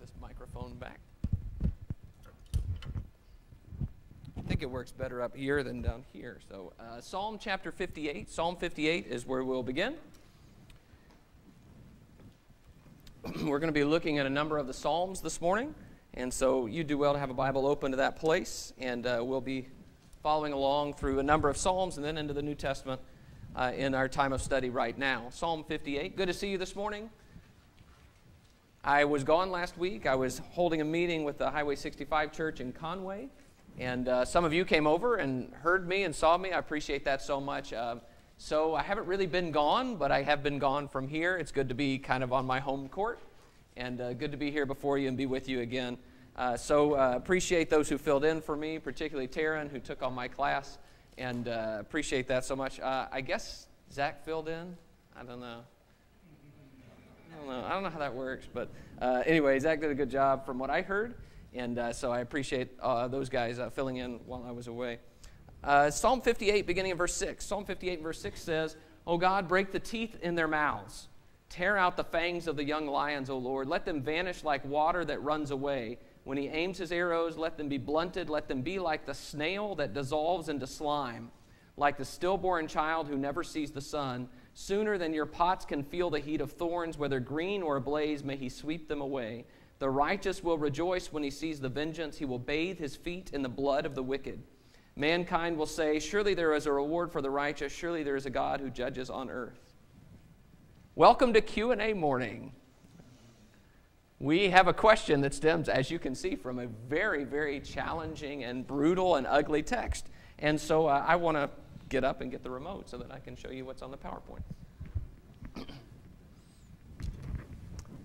this microphone back. I think it works better up here than down here. So, uh, Psalm chapter 58. Psalm 58 is where we'll begin. We're going to be looking at a number of the Psalms this morning. And so, you do well to have a Bible open to that place. And uh, we'll be following along through a number of Psalms and then into the New Testament uh, in our time of study right now. Psalm 58. Good to see you this morning. I was gone last week. I was holding a meeting with the Highway 65 Church in Conway, and uh, some of you came over and heard me and saw me. I appreciate that so much. Uh, so I haven't really been gone, but I have been gone from here. It's good to be kind of on my home court, and uh, good to be here before you and be with you again. Uh, so uh, appreciate those who filled in for me, particularly Taryn, who took on my class, and uh, appreciate that so much. I guess Zach filled in. I don't know. I don't know. I don't know how that works, but uh, anyway, Zach did a good job from what I heard, and uh, so I appreciate uh, those guys uh, filling in while I was away. Uh, Psalm 58, beginning of verse 6. Psalm 58, verse 6 says, O God, break the teeth in their mouths. Tear out the fangs of the young lions, O Lord. Let them vanish like water that runs away. When he aims his arrows, let them be blunted. Let them be like the snail that dissolves into slime, like the stillborn child who never sees the sun. Sooner than your pots can feel the heat of thorns, whether green or ablaze, may he sweep them away. The righteous will rejoice when he sees the vengeance. He will bathe his feet in the blood of the wicked. Mankind will say, Surely there is a reward for the righteous. Surely there is a God who judges on earth. Welcome to Q&A morning. We have a question that stems, as you can see, from a very, very challenging and brutal and ugly text. And so uh, I want to get up and get the remote so that I can show you what's on the PowerPoint.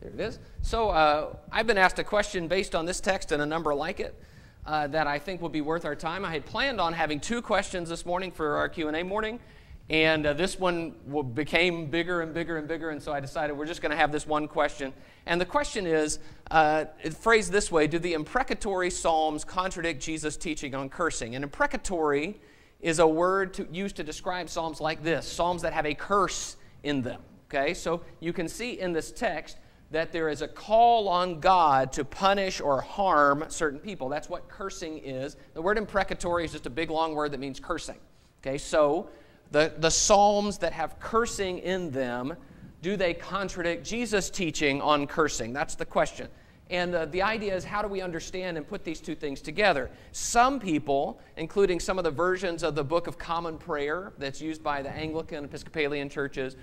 there it is. So uh, I've been asked a question based on this text and a number like it uh, that I think will be worth our time. I had planned on having two questions this morning for our Q&A morning, and uh, this one became bigger and bigger and bigger, and so I decided we're just going to have this one question. And the question is, uh, phrased this way, do the imprecatory psalms contradict Jesus' teaching on cursing? And imprecatory is a word to, used to describe psalms like this psalms that have a curse in them. Okay, so you can see in this text that there is a call on God to punish or harm certain people. That's what cursing is. The word imprecatory is just a big long word that means cursing. Okay, so the, the psalms that have cursing in them, do they contradict Jesus' teaching on cursing? That's the question. And uh, the idea is how do we understand and put these two things together? Some people, including some of the versions of the Book of Common Prayer that's used by the Anglican Episcopalian churches,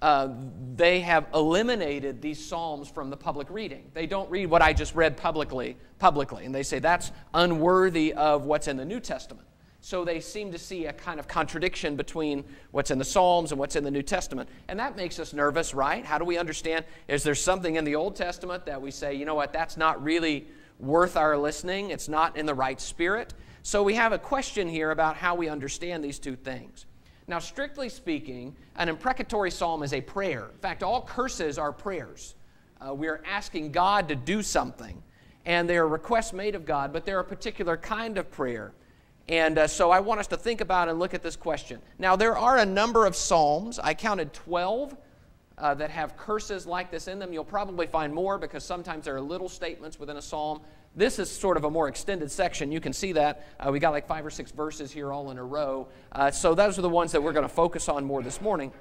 uh, they have eliminated these psalms from the public reading. They don't read what I just read publicly, publicly, and they say that's unworthy of what's in the New Testament. So they seem to see a kind of contradiction between what's in the Psalms and what's in the New Testament. And that makes us nervous, right? How do we understand? Is there something in the Old Testament that we say, you know what, that's not really worth our listening? It's not in the right spirit? So we have a question here about how we understand these two things. Now, strictly speaking, an imprecatory psalm is a prayer. In fact, all curses are prayers. Uh, we are asking God to do something, and they are requests made of God, but they're a particular kind of prayer. And uh, so I want us to think about and look at this question. Now, there are a number of Psalms. I counted 12 uh, that have curses like this in them. You'll probably find more because sometimes there are little statements within a Psalm. This is sort of a more extended section. You can see that. Uh, we got like five or six verses here all in a row. Uh, so those are the ones that we're going to focus on more this morning.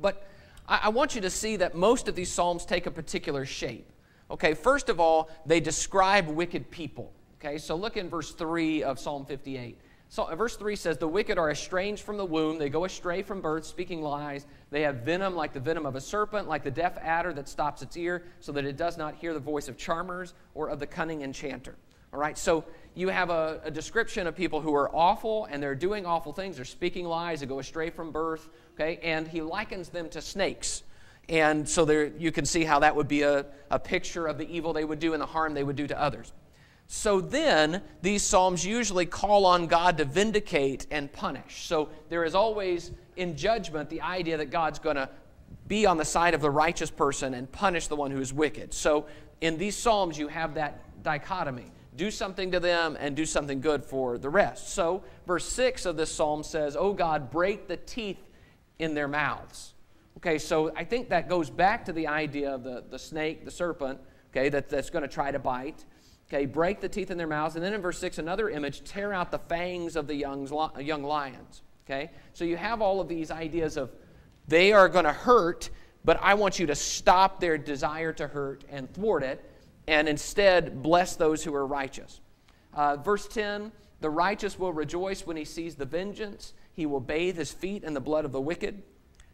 But I, I want you to see that most of these Psalms take a particular shape. Okay, first of all, they describe wicked people. Okay, so look in verse 3 of Psalm 58. So, uh, verse 3 says, The wicked are estranged from the womb. They go astray from birth, speaking lies. They have venom like the venom of a serpent, like the deaf adder that stops its ear, so that it does not hear the voice of charmers or of the cunning enchanter. All right, so you have a, a description of people who are awful and they're doing awful things. They're speaking lies. They go astray from birth. Okay, and he likens them to snakes. And so there, you can see how that would be a, a picture of the evil they would do and the harm they would do to others. So then, these Psalms usually call on God to vindicate and punish. So there is always in judgment the idea that God's going to be on the side of the righteous person and punish the one who is wicked. So in these Psalms, you have that dichotomy do something to them and do something good for the rest. So, verse 6 of this psalm says, Oh God, break the teeth in their mouths. Okay, so I think that goes back to the idea of the, the snake, the serpent, okay, that, that's going to try to bite. Okay, break the teeth in their mouths. And then in verse 6, another image, tear out the fangs of the young, young lions. Okay, so you have all of these ideas of they are going to hurt, but I want you to stop their desire to hurt and thwart it, and instead bless those who are righteous. Uh, verse 10 The righteous will rejoice when he sees the vengeance, he will bathe his feet in the blood of the wicked.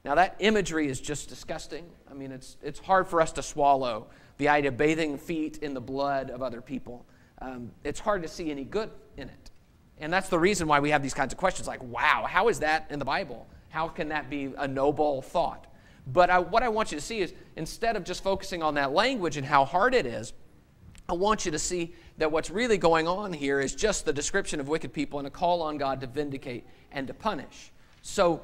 Now, that imagery is just disgusting. I mean, it's, it's hard for us to swallow the idea of bathing feet in the blood of other people. Um, it's hard to see any good in it. And that's the reason why we have these kinds of questions like, wow, how is that in the Bible? How can that be a noble thought? But I, what I want you to see is instead of just focusing on that language and how hard it is, I want you to see that what's really going on here is just the description of wicked people and a call on God to vindicate and to punish. So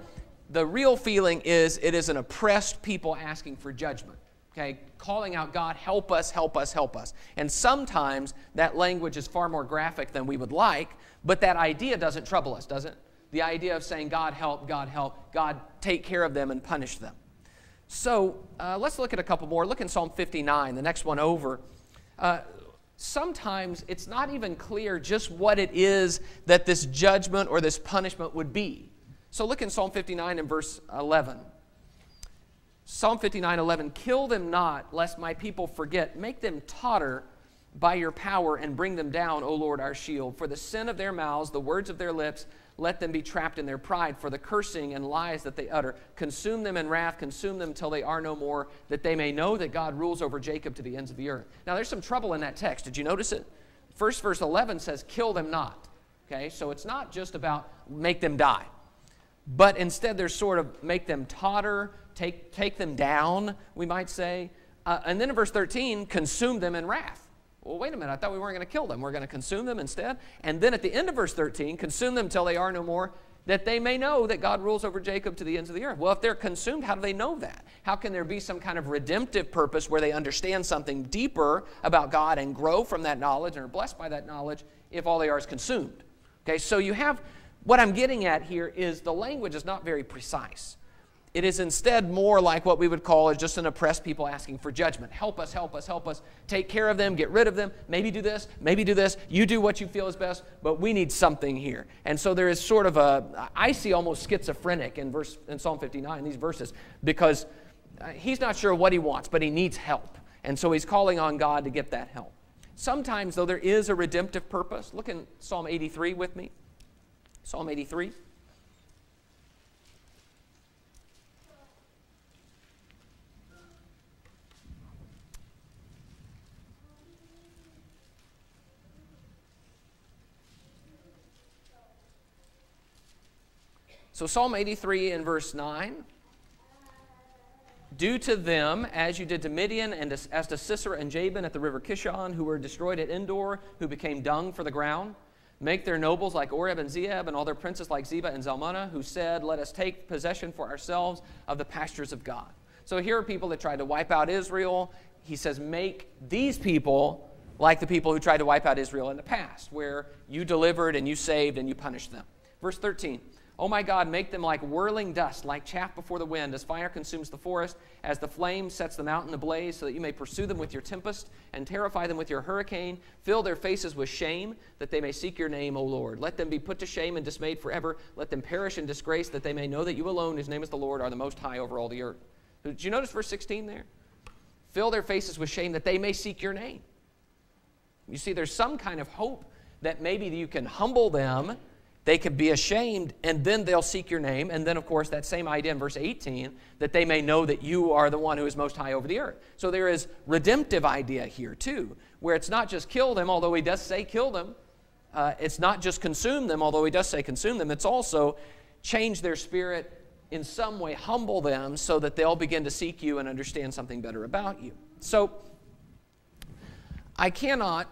the real feeling is it is an oppressed people asking for judgment. Okay, calling out God, help us, help us, help us. And sometimes that language is far more graphic than we would like, but that idea doesn't trouble us, does it? The idea of saying, God help, God help, God take care of them and punish them. So uh, let's look at a couple more. Look in Psalm 59, the next one over. Uh, sometimes it's not even clear just what it is that this judgment or this punishment would be. So look in Psalm 59 and verse 11. Psalm 59 11, kill them not, lest my people forget. Make them totter by your power and bring them down, O Lord, our shield. For the sin of their mouths, the words of their lips, let them be trapped in their pride, for the cursing and lies that they utter. Consume them in wrath, consume them till they are no more, that they may know that God rules over Jacob to the ends of the earth. Now, there's some trouble in that text. Did you notice it? First verse 11 says, kill them not. Okay, so it's not just about make them die, but instead they're sort of make them totter, take, take them down, we might say. Uh, and then in verse 13, consume them in wrath. Well, wait a minute, I thought we weren't going to kill them. We're going to consume them instead. And then at the end of verse 13, consume them till they are no more, that they may know that God rules over Jacob to the ends of the earth. Well, if they're consumed, how do they know that? How can there be some kind of redemptive purpose where they understand something deeper about God and grow from that knowledge and are blessed by that knowledge if all they are is consumed? Okay, so you have what I'm getting at here is the language is not very precise. It is instead more like what we would call just an oppressed people asking for judgment. Help us, help us, help us. Take care of them, get rid of them. Maybe do this, maybe do this. You do what you feel is best, but we need something here. And so there is sort of a, I see almost schizophrenic in, verse, in Psalm 59, these verses, because uh, he's not sure what he wants, but he needs help. And so he's calling on God to get that help. Sometimes, though, there is a redemptive purpose. Look in Psalm 83 with me. Psalm 83. So, Psalm 83 in verse 9 Do to them as you did to Midian and as to Sisera and Jabin at the river Kishon, who were destroyed at Endor, who became dung for the ground. Make their nobles like Oreb and Zeeb, and all their princes like Zebah and Zalmunna, who said, Let us take possession for ourselves of the pastures of God. So here are people that tried to wipe out Israel. He says, Make these people like the people who tried to wipe out Israel in the past, where you delivered and you saved and you punished them. Verse 13 Oh my God, make them like whirling dust, like chaff before the wind, as fire consumes the forest, as the flame sets the mountain ablaze, so that you may pursue them with your tempest and terrify them with your hurricane. Fill their faces with shame, that they may seek your name, O Lord. Let them be put to shame and dismayed forever. Let them perish in disgrace, that they may know that you alone, whose name is the Lord, are the most high over all the earth. Did you notice verse 16 there? Fill their faces with shame, that they may seek your name. You see, there's some kind of hope that maybe you can humble them they could be ashamed and then they'll seek your name. And then, of course, that same idea in verse 18 that they may know that you are the one who is most high over the earth. So there is redemptive idea here, too, where it's not just kill them, although he does say kill them. Uh, it's not just consume them, although he does say consume them. It's also change their spirit in some way, humble them so that they'll begin to seek you and understand something better about you. So I cannot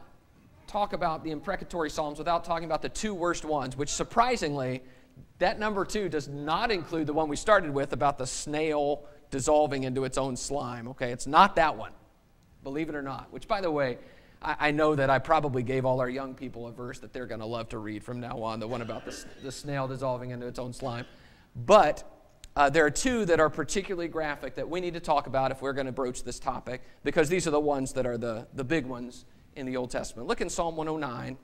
talk about the imprecatory Psalms without talking about the two worst ones, which surprisingly, that number two does not include the one we started with about the snail dissolving into its own slime. Okay, it's not that one, believe it or not. Which, by the way, I, I know that I probably gave all our young people a verse that they're going to love to read from now on, the one about the, the snail dissolving into its own slime. But uh, there are two that are particularly graphic that we need to talk about if we're going to broach this topic, because these are the ones that are the, the big ones in the Old Testament. Look in Psalm 109.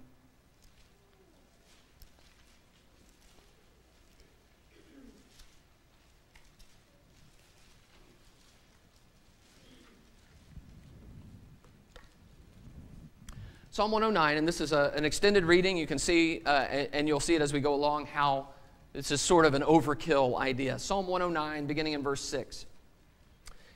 Psalm 109, and this is a, an extended reading. You can see, uh, and, you'll see it as we go along, how this is sort of an overkill idea. Psalm 109, beginning in verse 6.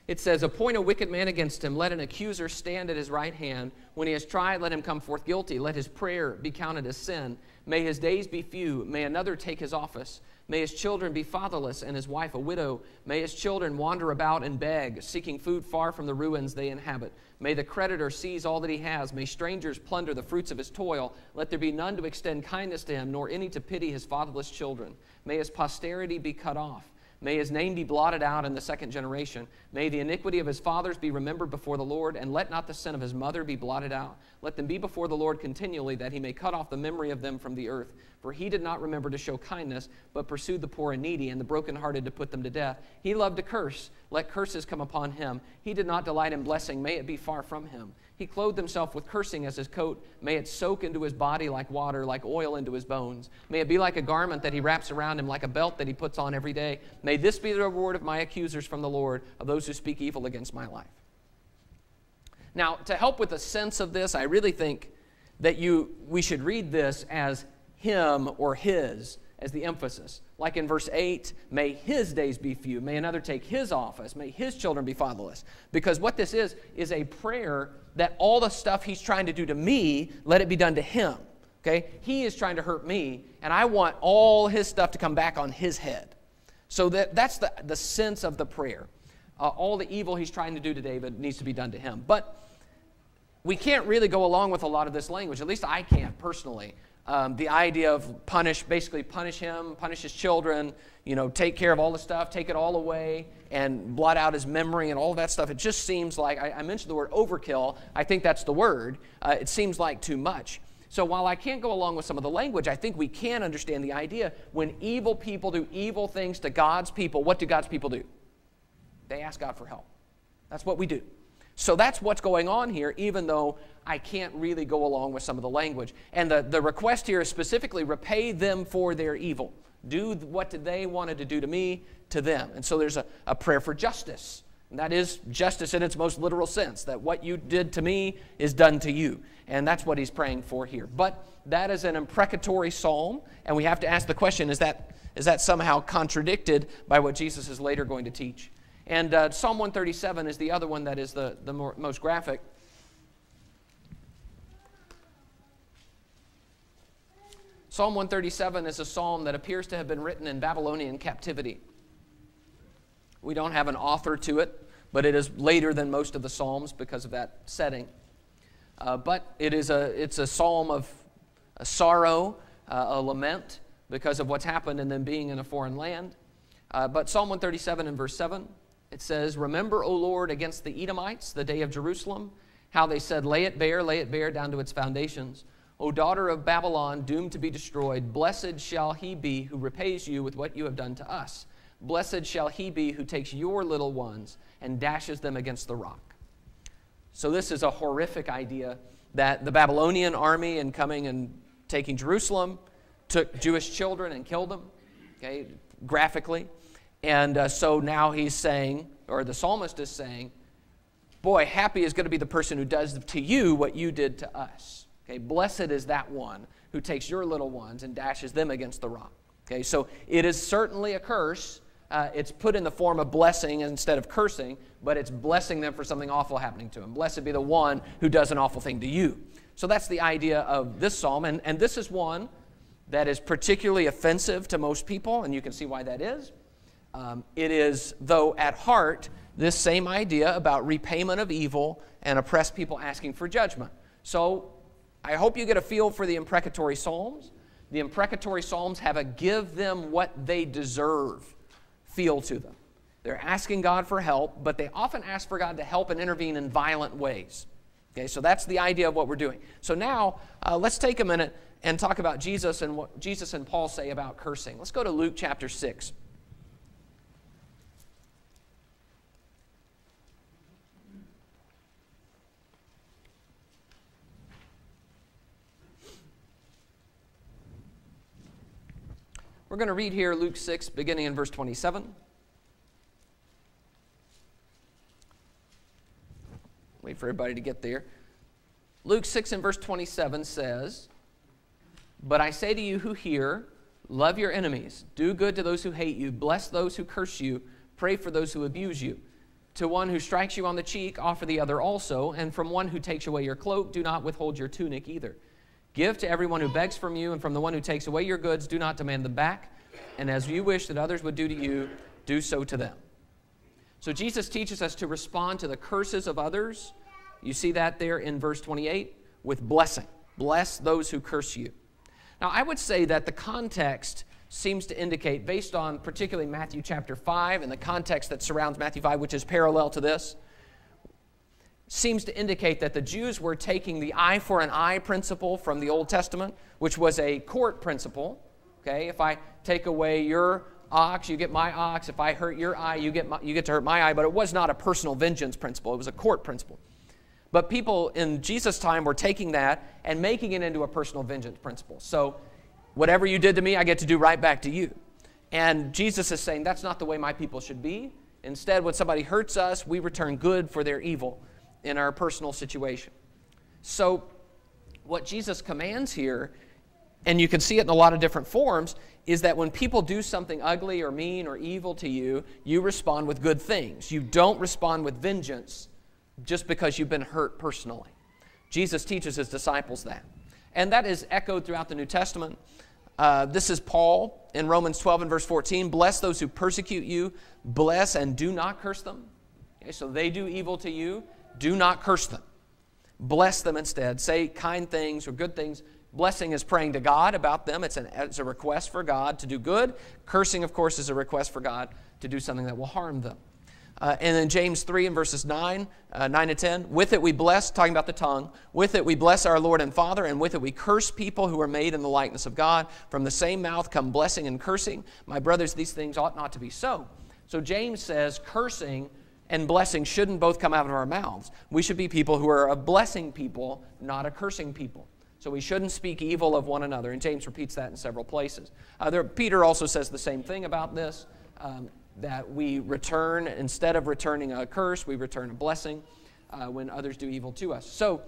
It says, Appoint a wicked man against him. Let an accuser stand at his right hand. When he has tried, let him come forth guilty. Let his prayer be counted as sin. May his days be few. May another take his office. May his children be fatherless and his wife a widow. May his children wander about and beg, seeking food far from the ruins they inhabit. May the creditor seize all that he has. May strangers plunder the fruits of his toil. Let there be none to extend kindness to him, nor any to pity his fatherless children. May his posterity be cut off. May his name be blotted out in the second generation. May the iniquity of his fathers be remembered before the Lord, and let not the sin of his mother be blotted out. Let them be before the Lord continually, that he may cut off the memory of them from the earth. For he did not remember to show kindness, but pursued the poor and needy, and the brokenhearted to put them to death. He loved to curse. Let curses come upon him. He did not delight in blessing. May it be far from him. He clothed himself with cursing as his coat. May it soak into his body like water, like oil into his bones. May it be like a garment that he wraps around him, like a belt that he puts on every day. May this be the reward of my accusers from the Lord, of those who speak evil against my life. Now, to help with a sense of this, I really think that you, we should read this as him or his as the emphasis. Like in verse 8, may his days be few. May another take his office. May his children be fatherless. Because what this is, is a prayer that all the stuff he's trying to do to me, let it be done to him. Okay? He is trying to hurt me, and I want all his stuff to come back on his head. So that, that's the, the sense of the prayer. Uh, all the evil he's trying to do to David needs to be done to him. But we can't really go along with a lot of this language. At least I can't personally um, the idea of punish, basically punish him, punish his children, you know, take care of all the stuff, take it all away, and blot out his memory and all that stuff. It just seems like, I, I mentioned the word overkill. I think that's the word. Uh, it seems like too much. So while I can't go along with some of the language, I think we can understand the idea when evil people do evil things to God's people, what do God's people do? They ask God for help. That's what we do. So that's what's going on here, even though I can't really go along with some of the language. And the, the request here is specifically repay them for their evil. Do what they wanted to do to me, to them. And so there's a, a prayer for justice. And that is justice in its most literal sense, that what you did to me is done to you. And that's what he's praying for here. But that is an imprecatory psalm, and we have to ask the question is that, is that somehow contradicted by what Jesus is later going to teach? And uh, Psalm 137 is the other one that is the, the more, most graphic. Psalm 137 is a psalm that appears to have been written in Babylonian captivity. We don't have an author to it, but it is later than most of the psalms because of that setting. Uh, but it is a, it's a psalm of a sorrow, uh, a lament because of what's happened and them being in a foreign land. Uh, but Psalm 137 and verse 7 it says, Remember, O Lord, against the Edomites, the day of Jerusalem, how they said, Lay it bare, lay it bare down to its foundations. O daughter of Babylon, doomed to be destroyed, blessed shall he be who repays you with what you have done to us. Blessed shall he be who takes your little ones and dashes them against the rock. So, this is a horrific idea that the Babylonian army, in coming and taking Jerusalem, took Jewish children and killed them, okay, graphically. And uh, so now he's saying, or the psalmist is saying, Boy, happy is going to be the person who does to you what you did to us. Okay, blessed is that one who takes your little ones and dashes them against the rock. Okay, so it is certainly a curse. Uh, it's put in the form of blessing instead of cursing, but it's blessing them for something awful happening to them. Blessed be the one who does an awful thing to you. So that's the idea of this psalm, and, and this is one that is particularly offensive to most people, and you can see why that is. Um, it is, though, at heart, this same idea about repayment of evil and oppressed people asking for judgment. So I hope you get a feel for the imprecatory Psalms. The imprecatory Psalms have a give them what they deserve feel to them. They're asking God for help, but they often ask for God to help and intervene in violent ways. Okay, so that's the idea of what we're doing. So now uh, let's take a minute and talk about Jesus and what Jesus and Paul say about cursing. Let's go to Luke chapter 6. We're going to read here Luke 6, beginning in verse 27. Wait for everybody to get there. Luke 6 and verse 27 says, But I say to you who hear, love your enemies, do good to those who hate you, bless those who curse you, pray for those who abuse you. To one who strikes you on the cheek, offer the other also, and from one who takes away your cloak, do not withhold your tunic either. Give to everyone who begs from you, and from the one who takes away your goods, do not demand them back. And as you wish that others would do to you, do so to them. So Jesus teaches us to respond to the curses of others. You see that there in verse 28 with blessing. Bless those who curse you. Now, I would say that the context seems to indicate, based on particularly Matthew chapter 5 and the context that surrounds Matthew 5, which is parallel to this, seems to indicate that the Jews were taking the eye for an eye principle from the Old Testament, which was a court principle. Okay, if I take away your ox, you get my ox. If I hurt your eye, you get, my, you get to hurt my eye. But it was not a personal vengeance principle, it was a court principle. But people in Jesus' time were taking that and making it into a personal vengeance principle. So Whatever you did to me, I get to do right back to you. And Jesus is saying that's not the way my people should be. Instead, when somebody hurts us, we return good for their evil in our personal situation. So, what Jesus commands here, and you can see it in a lot of different forms, is that when people do something ugly or mean or evil to you, you respond with good things. You don't respond with vengeance just because you've been hurt personally. Jesus teaches his disciples that. And that is echoed throughout the New Testament. Uh, this is Paul in Romans 12 and verse 14. Bless those who persecute you, bless and do not curse them. Okay, so they do evil to you, do not curse them. Bless them instead. Say kind things or good things. Blessing is praying to God about them. It's, an, it's a request for God to do good. Cursing, of course, is a request for God to do something that will harm them. Uh, and then James 3 and verses 9, uh, 9 to 10. With it we bless, talking about the tongue, with it we bless our Lord and Father, and with it we curse people who are made in the likeness of God. From the same mouth come blessing and cursing. My brothers, these things ought not to be so. So James says cursing and blessing shouldn't both come out of our mouths. We should be people who are a blessing people, not a cursing people. So we shouldn't speak evil of one another. And James repeats that in several places. Uh, there, Peter also says the same thing about this. Um, that we return, instead of returning a curse, we return a blessing uh, when others do evil to us. So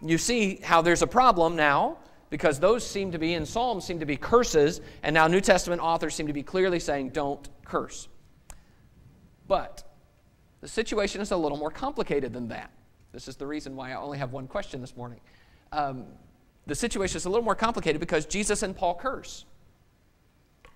you see how there's a problem now because those seem to be in Psalms seem to be curses, and now New Testament authors seem to be clearly saying don't curse. But the situation is a little more complicated than that. This is the reason why I only have one question this morning. Um, the situation is a little more complicated because Jesus and Paul curse.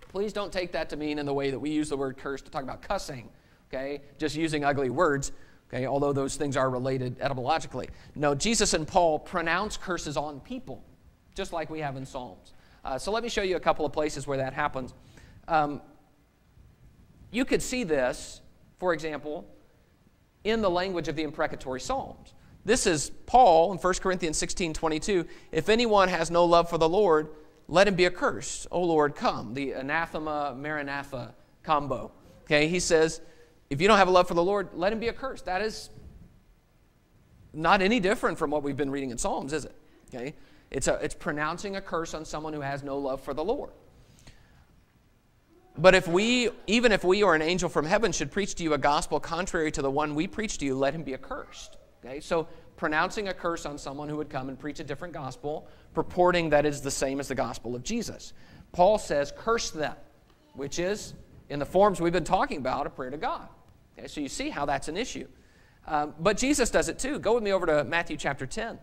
Please don't take that to mean in the way that we use the word curse to talk about cussing, okay? Just using ugly words, okay? Although those things are related etymologically. No, Jesus and Paul pronounce curses on people, just like we have in Psalms. Uh, so let me show you a couple of places where that happens. Um, you could see this, for example, in the language of the imprecatory Psalms. This is Paul in 1 Corinthians 16 22. If anyone has no love for the Lord, let him be accursed. O Lord, come. The anathema maranatha combo. Okay, he says, if you don't have a love for the Lord, let him be accursed. That is not any different from what we've been reading in Psalms, is it? Okay, it's, a, it's pronouncing a curse on someone who has no love for the Lord. But if we, even if we or an angel from heaven should preach to you a gospel contrary to the one we preach to you, let him be accursed. Okay, so pronouncing a curse on someone who would come and preach a different gospel, purporting that it's the same as the gospel of Jesus. Paul says, curse them, which is, in the forms we've been talking about, a prayer to God. Okay, so you see how that's an issue. Um, but Jesus does it too. Go with me over to Matthew chapter 10.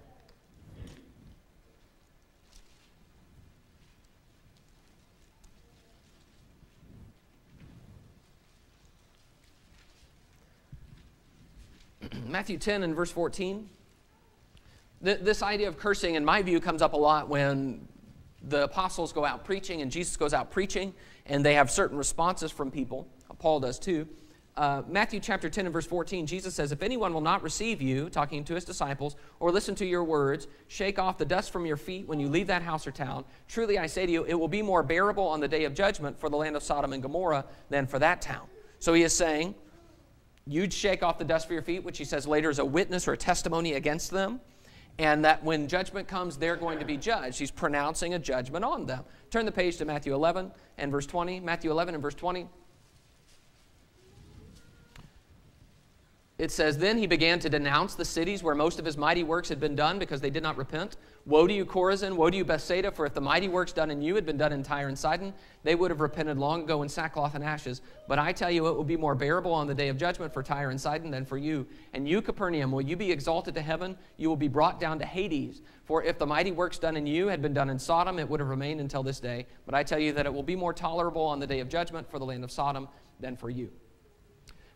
Matthew 10 and verse 14 this idea of cursing, in my view, comes up a lot when the apostles go out preaching and Jesus goes out preaching and they have certain responses from people. Paul does too. Uh, Matthew chapter 10 and verse 14, Jesus says, If anyone will not receive you, talking to his disciples, or listen to your words, shake off the dust from your feet when you leave that house or town. Truly I say to you, it will be more bearable on the day of judgment for the land of Sodom and Gomorrah than for that town. So he is saying, You'd shake off the dust for your feet, which he says later is a witness or a testimony against them and that when judgment comes, they're going to be judged. He's pronouncing a judgment on them. Turn the page to Matthew 11 and verse 20. Matthew 11 and verse 20. It says, Then he began to denounce the cities where most of his mighty works had been done because they did not repent. Woe to you, Chorazin! Woe to you, Bethsaida! For if the mighty works done in you had been done in Tyre and Sidon, they would have repented long ago in sackcloth and ashes. But I tell you, it will be more bearable on the day of judgment for Tyre and Sidon than for you. And you, Capernaum, will you be exalted to heaven? You will be brought down to Hades. For if the mighty works done in you had been done in Sodom, it would have remained until this day. But I tell you that it will be more tolerable on the day of judgment for the land of Sodom than for you.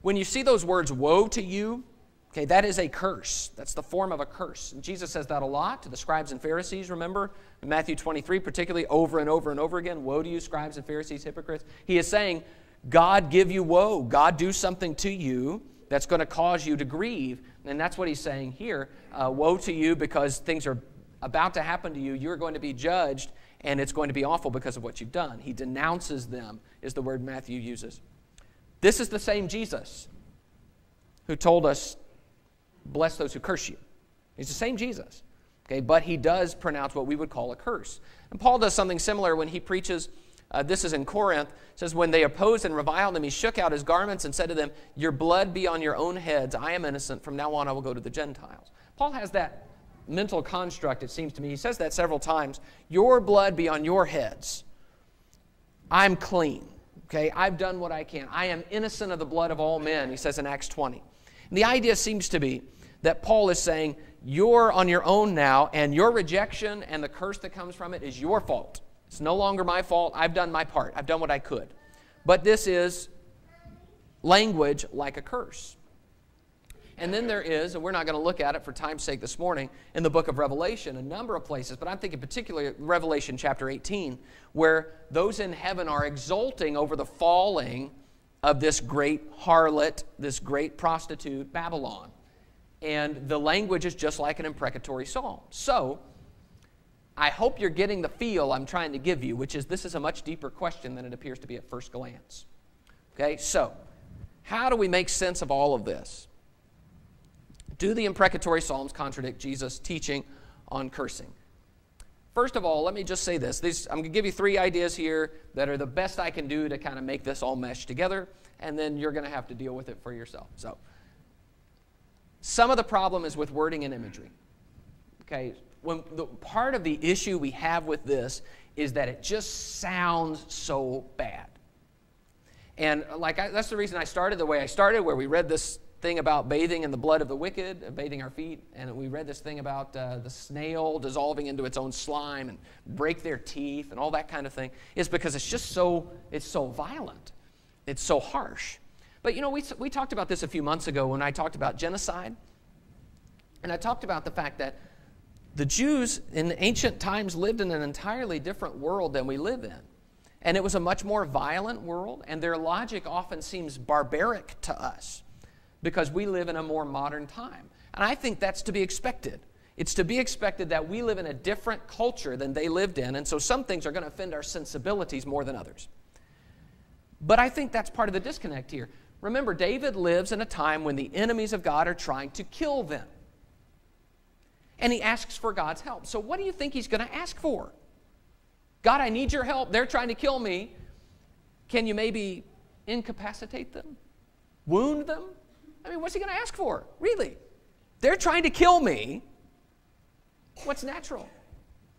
When you see those words, woe to you, Okay, that is a curse. That's the form of a curse. And Jesus says that a lot to the scribes and Pharisees, remember? In Matthew 23, particularly over and over and over again Woe to you, scribes and Pharisees, hypocrites. He is saying, God give you woe. God do something to you that's going to cause you to grieve. And that's what he's saying here. Uh, woe to you because things are about to happen to you. You're going to be judged, and it's going to be awful because of what you've done. He denounces them, is the word Matthew uses. This is the same Jesus who told us bless those who curse you. He's the same Jesus. Okay, but he does pronounce what we would call a curse. And Paul does something similar when he preaches. Uh, this is in Corinth. Says, When they opposed and reviled him, he shook out his garments and said to them, Your blood be on your own heads. I am innocent. From now on, I will go to the Gentiles. Paul has that mental construct, it seems to me. He says that several times. Your blood be on your heads. I'm clean. Okay, I've done what I can. I am innocent of the blood of all men, he says in Acts 20. And the idea seems to be that Paul is saying, You're on your own now, and your rejection and the curse that comes from it is your fault. It's no longer my fault. I've done my part, I've done what I could. But this is language like a curse. And then there is, and we're not going to look at it for time's sake this morning, in the book of Revelation, a number of places, but I'm thinking particularly Revelation chapter 18, where those in heaven are exulting over the falling of this great harlot, this great prostitute, Babylon and the language is just like an imprecatory psalm. So, I hope you're getting the feel I'm trying to give you, which is this is a much deeper question than it appears to be at first glance. Okay, so how do we make sense of all of this? Do the imprecatory psalms contradict Jesus' teaching on cursing? First of all, let me just say this. These, I'm going to give you three ideas here that are the best I can do to kind of make this all mesh together, and then you're going to have to deal with it for yourself. So, some of the problem is with wording and imagery. Okay, when the part of the issue we have with this is that it just sounds so bad. And like I, that's the reason I started the way I started, where we read this thing about bathing in the blood of the wicked, uh, bathing our feet, and we read this thing about uh, the snail dissolving into its own slime and break their teeth and all that kind of thing, is because it's just so it's so violent, it's so harsh. But you know, we, we talked about this a few months ago when I talked about genocide. And I talked about the fact that the Jews in ancient times lived in an entirely different world than we live in. And it was a much more violent world, and their logic often seems barbaric to us because we live in a more modern time. And I think that's to be expected. It's to be expected that we live in a different culture than they lived in, and so some things are going to offend our sensibilities more than others. But I think that's part of the disconnect here. Remember, David lives in a time when the enemies of God are trying to kill them. And he asks for God's help. So, what do you think he's going to ask for? God, I need your help. They're trying to kill me. Can you maybe incapacitate them? Wound them? I mean, what's he going to ask for? Really? They're trying to kill me. What's natural?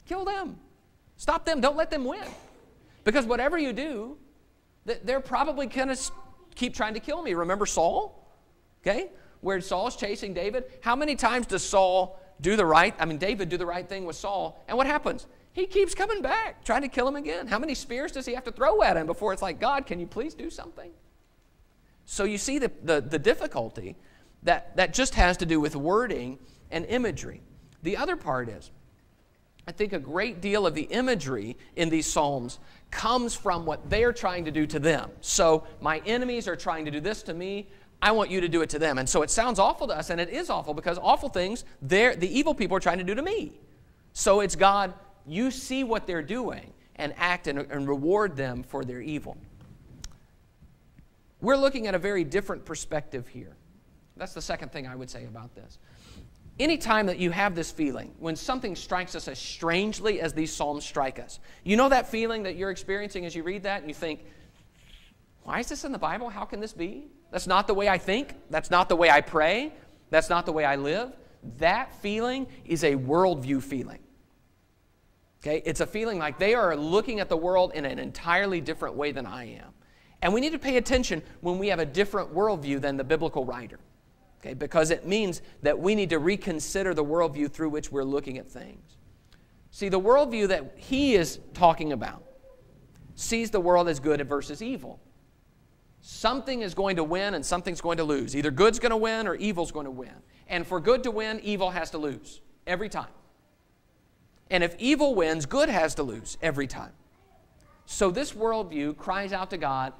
Kill them. Stop them. Don't let them win. Because whatever you do, they're probably going to keep trying to kill me. Remember Saul? Okay? Where Saul's chasing David. How many times does Saul do the right? I mean, David do the right thing with Saul. And what happens? He keeps coming back, trying to kill him again. How many spears does he have to throw at him before it's like, God, can you please do something? So you see the, the, the difficulty that, that just has to do with wording and imagery. The other part is, I think a great deal of the imagery in these Psalms comes from what they're trying to do to them. So, my enemies are trying to do this to me. I want you to do it to them. And so it sounds awful to us, and it is awful because awful things the evil people are trying to do to me. So it's God, you see what they're doing and act and, and reward them for their evil. We're looking at a very different perspective here. That's the second thing I would say about this. anytime that you have this feeling, when something strikes us as strangely as these Psalms strike us, you know that feeling that you're experiencing as you read that and you think, why is this in the Bible? How can this be? That's not the way I think. That's not the way I pray. That's not the way I live. That feeling is a worldview feeling. Okay? It's a feeling like they are looking at the world in an entirely different way than I am. And we need to pay attention when we have a different worldview than the biblical writer. Okay? Because it means that we need to reconsider the worldview through which we're looking at things. See, the worldview that he is talking about sees the world as good versus evil. Something is going to win and something's going to lose. Either good's going to win or evil's going to win. And for good to win, evil has to lose every time. And if evil wins, good has to lose every time. So this worldview cries out to God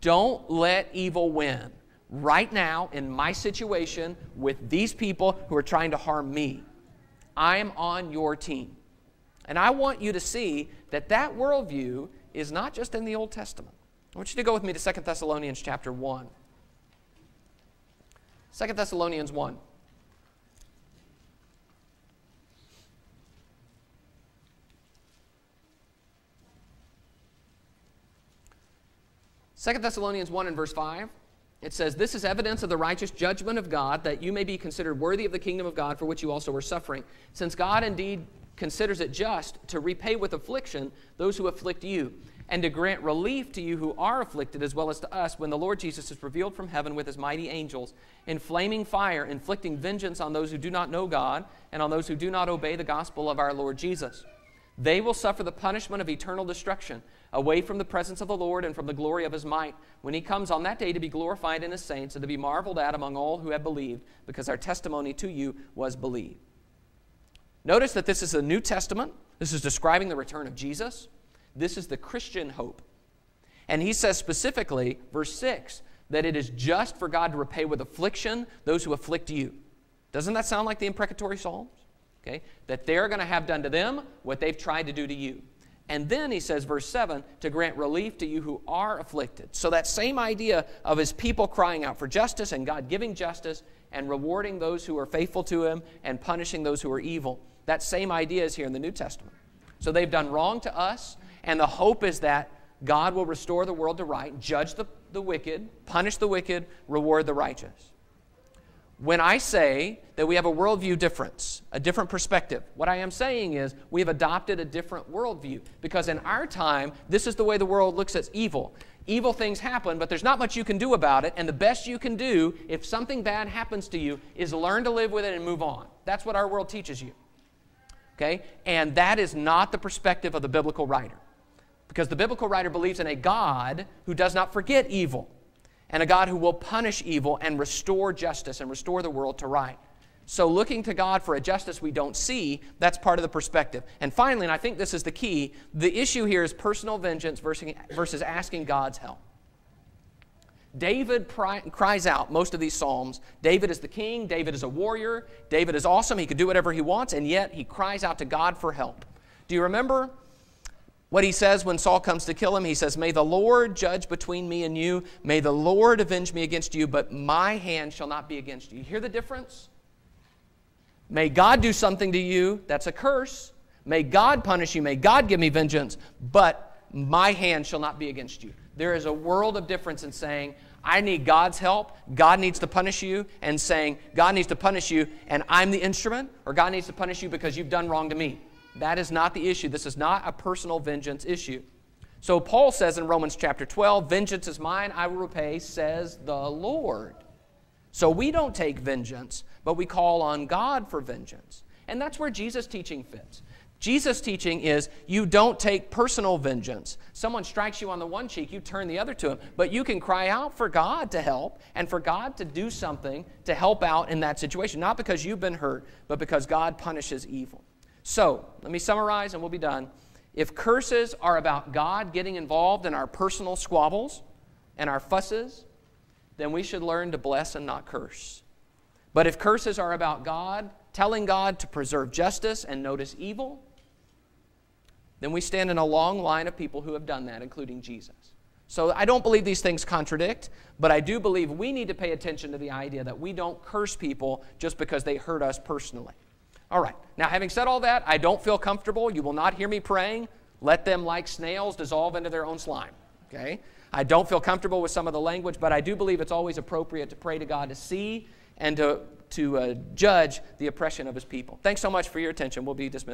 don't let evil win. Right now, in my situation with these people who are trying to harm me, I'm on your team. And I want you to see that that worldview is not just in the Old Testament. I want you to go with me to 2 Thessalonians chapter 1. 2 Thessalonians 1. 2 Thessalonians 1 and verse 5, it says, This is evidence of the righteous judgment of God, that you may be considered worthy of the kingdom of God for which you also are suffering. Since God indeed considers it just to repay with affliction those who afflict you, and to grant relief to you who are afflicted, as well as to us, when the Lord Jesus is revealed from heaven with his mighty angels, in flaming fire, inflicting vengeance on those who do not know God, and on those who do not obey the gospel of our Lord Jesus. They will suffer the punishment of eternal destruction away from the presence of the Lord and from the glory of his might, when he comes on that day to be glorified in his saints and to be marveled at among all who have believed, because our testimony to you was believed. Notice that this is the New Testament. This is describing the return of Jesus. This is the Christian hope. And he says specifically, verse 6, that it is just for God to repay with affliction those who afflict you. Doesn't that sound like the imprecatory Psalms? Okay? That they're going to have done to them what they've tried to do to you. And then he says, verse 7, to grant relief to you who are afflicted. So that same idea of his people crying out for justice and God giving justice and rewarding those who are faithful to him and punishing those who are evil. That same idea is here in the New Testament. So they've done wrong to us, and the hope is that God will restore the world to right, judge the, the wicked, punish the wicked, reward the righteous. When I say that we have a worldview difference, a different perspective, what I am saying is we have adopted a different worldview because in our time, this is the way the world looks at evil. Evil things happen, but there's not much you can do about it, and the best you can do if something bad happens to you is learn to live with it and move on. That's what our world teaches you. Okay? And that is not the perspective of the biblical writer. Because the biblical writer believes in a God who does not forget evil and a God who will punish evil and restore justice and restore the world to right. So, looking to God for a justice we don't see, that's part of the perspective. And finally, and I think this is the key, the issue here is personal vengeance versus asking God's help. David cries out most of these Psalms. David is the king, David is a warrior, David is awesome, he can do whatever he wants, and yet he cries out to God for help. Do you remember what he says when Saul comes to kill him, he says, May the Lord judge between me and you. May the Lord avenge me against you, but my hand shall not be against you. You hear the difference? May God do something to you, that's a curse. May God punish you. May God give me vengeance, but my hand shall not be against you. There is a world of difference in saying, I need God's help, God needs to punish you, and saying, God needs to punish you, and I'm the instrument, or God needs to punish you because you've done wrong to me. That is not the issue. This is not a personal vengeance issue. So Paul says in Romans chapter 12, Vengeance is mine, I will repay, says the Lord. So we don't take vengeance, but we call on God for vengeance. And that's where Jesus' teaching fits. Jesus' teaching is you don't take personal vengeance. Someone strikes you on the one cheek, you turn the other to him. But you can cry out for God to help and for God to do something to help out in that situation. Not because you've been hurt, but because God punishes evil. So, let me summarize and we'll be done. If curses are about God getting involved in our personal squabbles and our fusses, then we should learn to bless and not curse. But if curses are about God telling God to preserve justice and notice evil, then we stand in a long line of people who have done that, including Jesus. So I don't believe these things contradict, but I do believe we need to pay attention to the idea that we don't curse people just because they hurt us personally. All right. Now, having said all that, I don't feel comfortable. You will not hear me praying. Let them, like snails, dissolve into their own slime. Okay? I don't feel comfortable with some of the language, but I do believe it's always appropriate to pray to God to see and to, to uh, judge the oppression of his people. Thanks so much for your attention. We'll be dismissed.